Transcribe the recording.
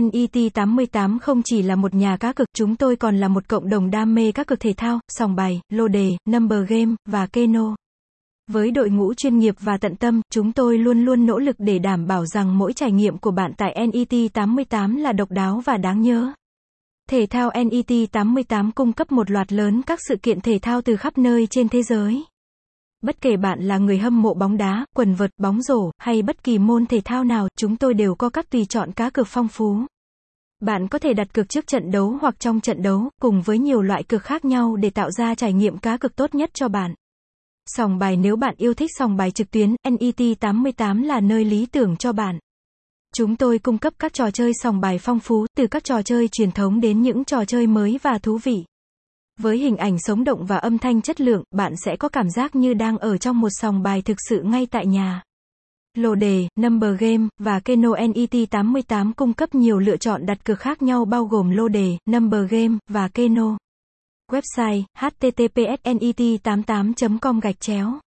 NET88 không chỉ là một nhà cá cược, chúng tôi còn là một cộng đồng đam mê các cược thể thao, sòng bài, lô đề, number game, và keno. Với đội ngũ chuyên nghiệp và tận tâm, chúng tôi luôn luôn nỗ lực để đảm bảo rằng mỗi trải nghiệm của bạn tại NET88 là độc đáo và đáng nhớ. Thể thao NET88 cung cấp một loạt lớn các sự kiện thể thao từ khắp nơi trên thế giới. Bất kể bạn là người hâm mộ bóng đá, quần vợt, bóng rổ, hay bất kỳ môn thể thao nào, chúng tôi đều có các tùy chọn cá cược phong phú. Bạn có thể đặt cược trước trận đấu hoặc trong trận đấu, cùng với nhiều loại cược khác nhau để tạo ra trải nghiệm cá cược tốt nhất cho bạn. Sòng bài nếu bạn yêu thích sòng bài trực tuyến, NET88 là nơi lý tưởng cho bạn. Chúng tôi cung cấp các trò chơi sòng bài phong phú, từ các trò chơi truyền thống đến những trò chơi mới và thú vị. Với hình ảnh sống động và âm thanh chất lượng, bạn sẽ có cảm giác như đang ở trong một sòng bài thực sự ngay tại nhà. Lô đề, Number Game, và Keno NET88 cung cấp nhiều lựa chọn đặt cược khác nhau bao gồm lô đề, Number Game, và Keno. Website, https net88.com gạch chéo